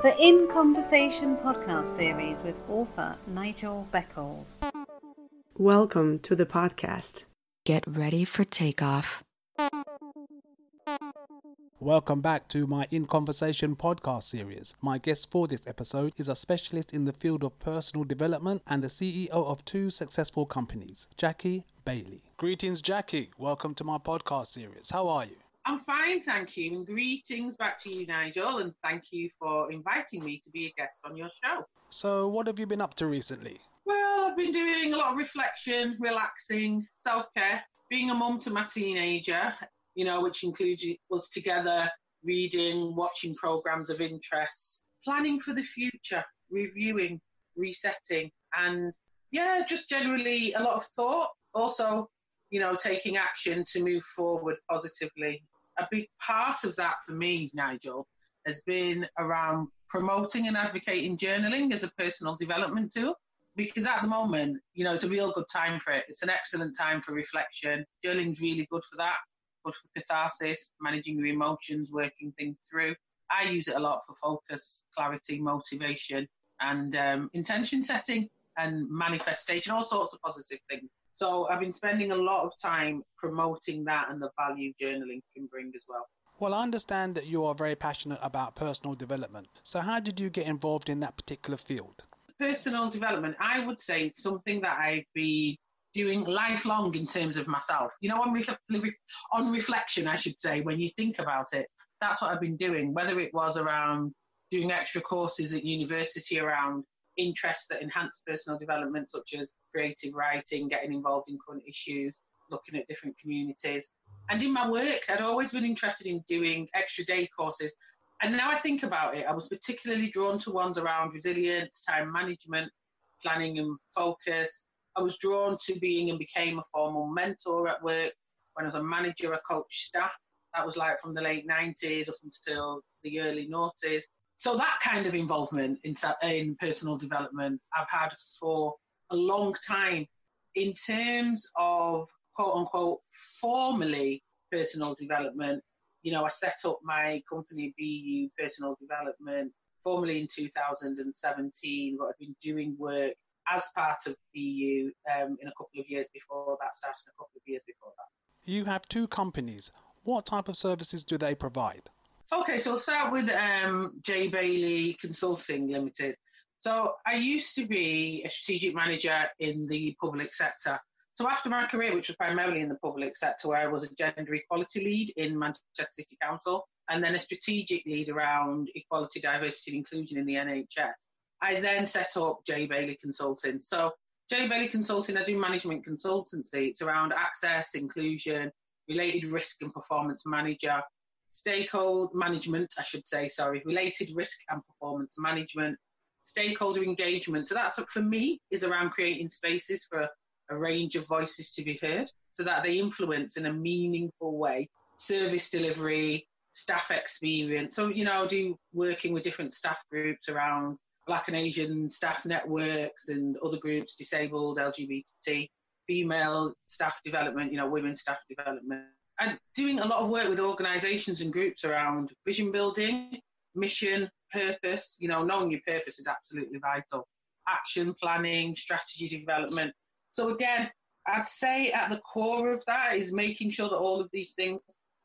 The In Conversation podcast series with author Nigel Beckles. Welcome to the podcast. Get ready for takeoff. Welcome back to my In Conversation podcast series. My guest for this episode is a specialist in the field of personal development and the CEO of two successful companies, Jackie Bailey. Greetings, Jackie. Welcome to my podcast series. How are you? I'm fine, thank you. And greetings back to you, Nigel, and thank you for inviting me to be a guest on your show. So, what have you been up to recently? Well, I've been doing a lot of reflection, relaxing, self care, being a mum to my teenager, you know, which includes us together reading, watching programs of interest, planning for the future, reviewing, resetting, and yeah, just generally a lot of thought. Also, you know, taking action to move forward positively. A big part of that for me, Nigel, has been around promoting and advocating journaling as a personal development tool. Because at the moment, you know, it's a real good time for it. It's an excellent time for reflection. Journaling's really good for that good for catharsis, managing your emotions, working things through. I use it a lot for focus, clarity, motivation, and um, intention setting and manifestation, all sorts of positive things. So I've been spending a lot of time promoting that and the value journaling can bring as well. Well, I understand that you are very passionate about personal development. So, how did you get involved in that particular field? Personal development, I would say it's something that I've been doing lifelong in terms of myself. You know, on, on reflection, I should say, when you think about it, that's what I've been doing, whether it was around doing extra courses at university around interests that enhance personal development, such as creative writing, getting involved in current issues, looking at different communities. And in my work, I'd always been interested in doing extra day courses. And now I think about it, I was particularly drawn to ones around resilience, time management, planning and focus, I was drawn to being and became a formal mentor at work. When I was a manager, I coached staff. That was like from the late 90s up until the early noughties. So that kind of involvement in, in personal development I've had for a long time. In terms of quote unquote formally personal development, you know, I set up my company BU Personal Development formally in 2017, but I've been doing work as part of BU um, in a couple of years before that, started a couple of years before that. You have two companies. What type of services do they provide? Okay, so I'll start with um, J. Bailey Consulting Limited. So I used to be a strategic manager in the public sector. So after my career, which was primarily in the public sector, where I was a gender equality lead in Manchester City Council, and then a strategic lead around equality, diversity, and inclusion in the NHS. I then set up J Bailey Consulting. So J Bailey Consulting, I do management consultancy. It's around access, inclusion, related risk and performance manager, stakeholder management, I should say, sorry, related risk and performance management, stakeholder engagement. So that's for me is around creating spaces for a range of voices to be heard so that they influence in a meaningful way service delivery, staff experience. So, you know, I do working with different staff groups around Black and Asian staff networks and other groups, disabled, LGBT, female staff development, you know, women staff development, and doing a lot of work with organisations and groups around vision building, mission, purpose. You know, knowing your purpose is absolutely vital. Action planning, strategy development. So again, I'd say at the core of that is making sure that all of these things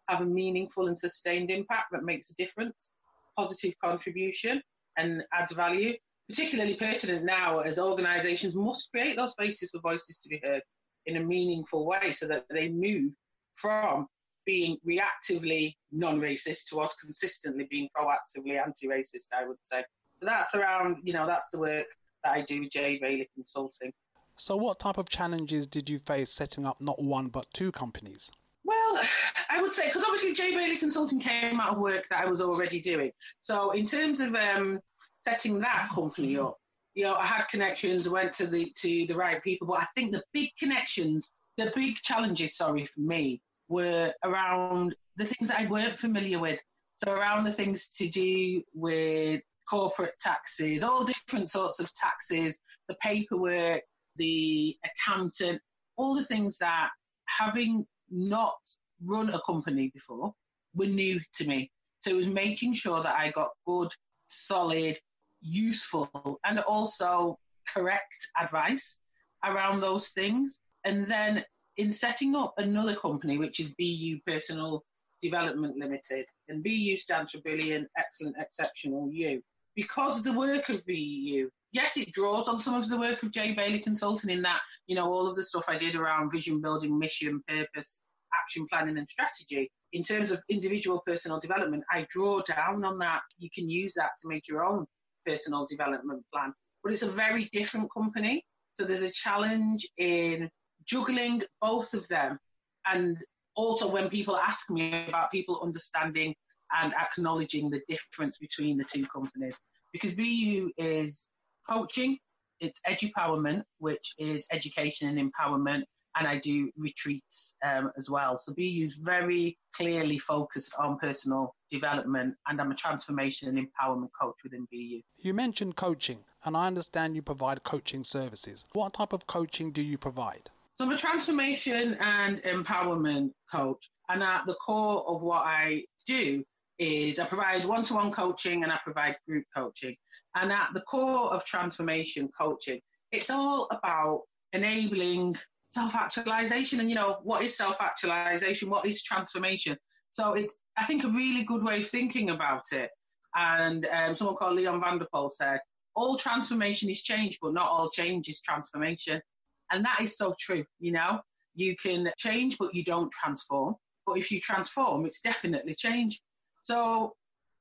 have a meaningful and sustained impact that makes a difference, positive contribution and adds value, particularly pertinent now as organisations must create those spaces for voices to be heard in a meaningful way so that they move from being reactively non-racist to us consistently being proactively anti-racist, I would say. So that's around, you know, that's the work that I do with J. Bailey Consulting. So what type of challenges did you face setting up not one but two companies? Well, I would say because obviously J Bailey Consulting came out of work that I was already doing. So in terms of um, setting that company up, you know, I had connections, went to the to the right people, but I think the big connections, the big challenges, sorry, for me, were around the things that I weren't familiar with. So around the things to do with corporate taxes, all different sorts of taxes, the paperwork, the accountant, all the things that having not run a company before were new to me. So it was making sure that I got good solid, useful, and also correct advice around those things. And then in setting up another company, which is BU Personal Development Limited, and BU stands for Brilliant, Excellent, Exceptional You. Because the work of BU, yes, it draws on some of the work of J Bailey Consulting in that, you know, all of the stuff I did around vision building, mission, purpose, action planning and strategy. In terms of individual personal development, I draw down on that. You can use that to make your own personal development plan. But it's a very different company. So there's a challenge in juggling both of them. And also when people ask me about people understanding and acknowledging the difference between the two companies. Because BU is coaching, it's edupowerment, which is education and empowerment, and I do retreats um, as well. So BU's very clearly focused on personal development, and I'm a transformation and empowerment coach within BU. You mentioned coaching, and I understand you provide coaching services. What type of coaching do you provide? So I'm a transformation and empowerment coach, and at the core of what I do is I provide one-to-one coaching and I provide group coaching. And at the core of transformation coaching, it's all about enabling self-actualization and you know what is self-actualization? What is transformation? So it's i think a really good way of thinking about it. And um, someone called leon VanderPol said all transformation is change but not all change is transformation and that is so true you know you can change but you don't transform but if you transform it's definitely change so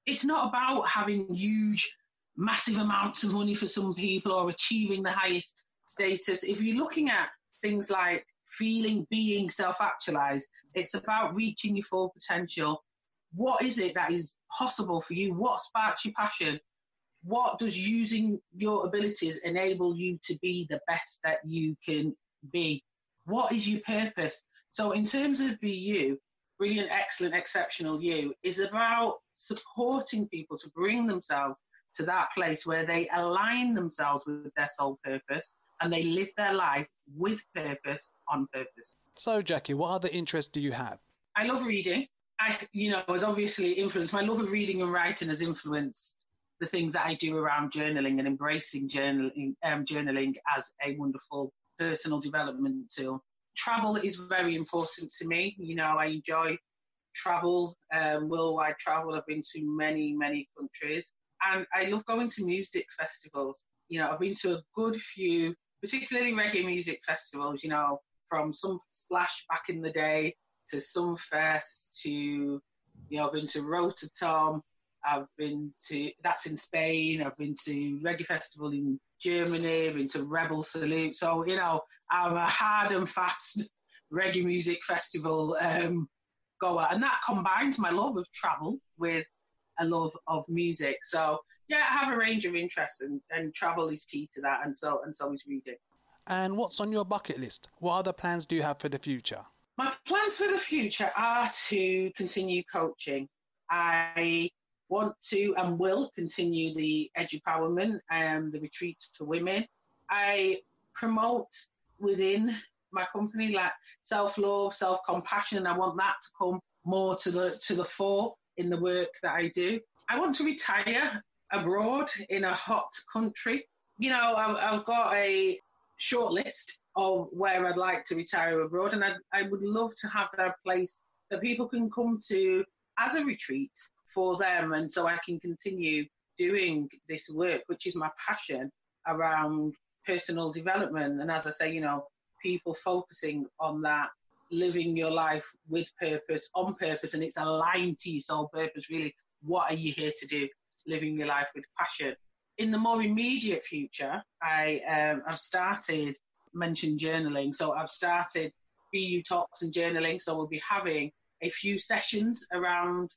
it's not about having huge massive amounts of money for some people or achieving the highest status if you're looking at things like feeling, being self actualized. It's about reaching your full potential. What is it that is possible for you? What sparks your passion? What does using your abilities enable you to be the best that you can be? What is your purpose? So, in terms of BU, brilliant, excellent, exceptional you is about supporting people to bring themselves to that place where they align themselves with their soul purpose and they live their life with purpose on purpose. So, Jackie, what other interests do you have? I love reading. I, you know, was obviously influenced my love of reading and writing has influenced the things that I do around journaling and embracing journaling, um, journaling as a wonderful personal development tool. Travel is very important to me. You know, I enjoy travel, um, worldwide travel. I've been to many, many countries, and I love going to music festivals. You know, I've been to a good few particularly reggae music festivals, you know, from some splash back in the day to Sumfest to, you know, I've been to Rototom, I've been to, that's in Spain, I've been to Reggae Festival in Germany, I've been to Rebel Salute. So, you know, I'm a hard and fast reggae music festival um, goer. And that combines my love of travel with a love of music. So yeah, I have a range of interests, and, and travel is key to that, and so and so is reading. And what's on your bucket list? What other plans do you have for the future? My plans for the future are to continue coaching. I want to and will continue the edupowerment and the retreats for women. I promote within my company like self-love, self-compassion, and I want that to come more to the to the fore in the work that I do. I want to retire abroad in a hot country. You know, I've, I've got a short list of where I'd like to retire abroad, and I'd, I would love to have that place that people can come to as a retreat for them, and so I can continue doing this work, which is my passion around personal development. And as I say, you know, people focusing on that, living your life with purpose, on purpose, and it's aligned to your soul purpose. Really, what are you here to do? living your life with passion. In the more immediate future, I um, I've started mentioned journaling. So I've started BU talks and journaling. So we'll be having a few sessions around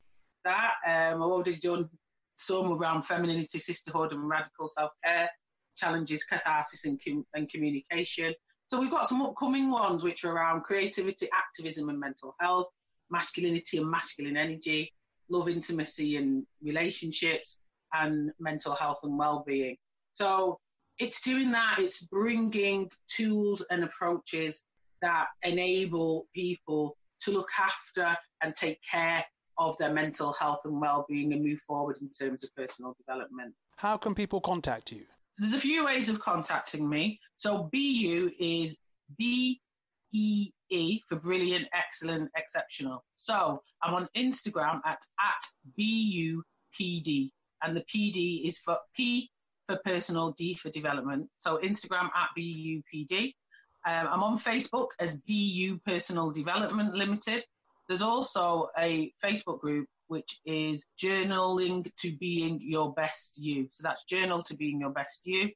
that. Um, I've already done some around femininity, sisterhood, and radical self care challenges, catharsis, and, com- and communication. So we've got some upcoming ones which are around creativity, activism, and mental health, masculinity and masculine energy, love, intimacy, and relationships, and mental health and well-being. So it's doing that. It's bringing tools and approaches that enable people to look after and take care of their mental health and well-being and move forward in terms of personal development. How can people contact you? There's a few ways of contacting me. So BU is B E E for brilliant, excellent, exceptional. So I'm on Instagram at at BUPD, and the PD is for P for personal, D for development. So Instagram at BUPD. Um, I'm on Facebook as BU Personal Development Limited. There's also a Facebook group which is journaling to being your best you. So that's journal to being your best you.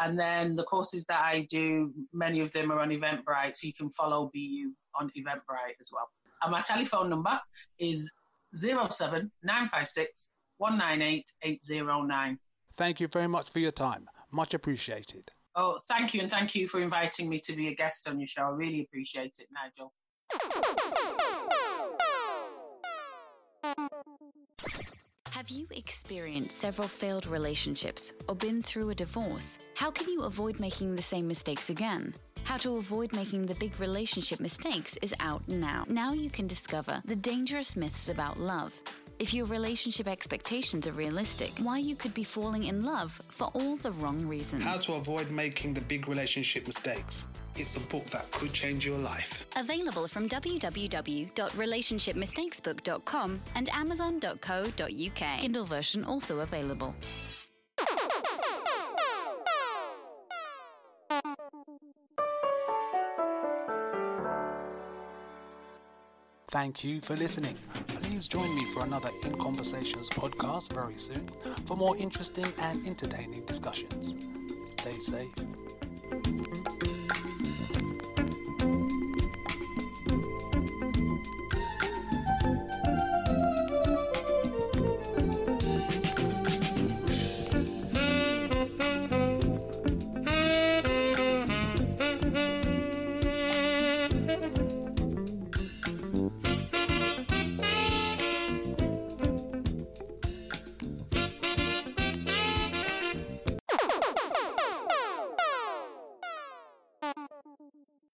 And then the courses that I do, many of them are on Eventbrite, so you can follow BU on Eventbrite as well. And my telephone number is 07956 198 Thank you very much for your time. Much appreciated. Oh, thank you, and thank you for inviting me to be a guest on your show. I really appreciate it, Nigel. Have you experienced several failed relationships or been through a divorce? How can you avoid making the same mistakes again? How to avoid making the big relationship mistakes is out now. Now you can discover the dangerous myths about love. If your relationship expectations are realistic, why you could be falling in love for all the wrong reasons. How to avoid making the big relationship mistakes. It's a book that could change your life. Available from www.relationshipmistakesbook.com and amazon.co.uk. Kindle version also available. Thank you for listening. Please join me for another In Conversations podcast very soon for more interesting and entertaining discussions. Stay safe.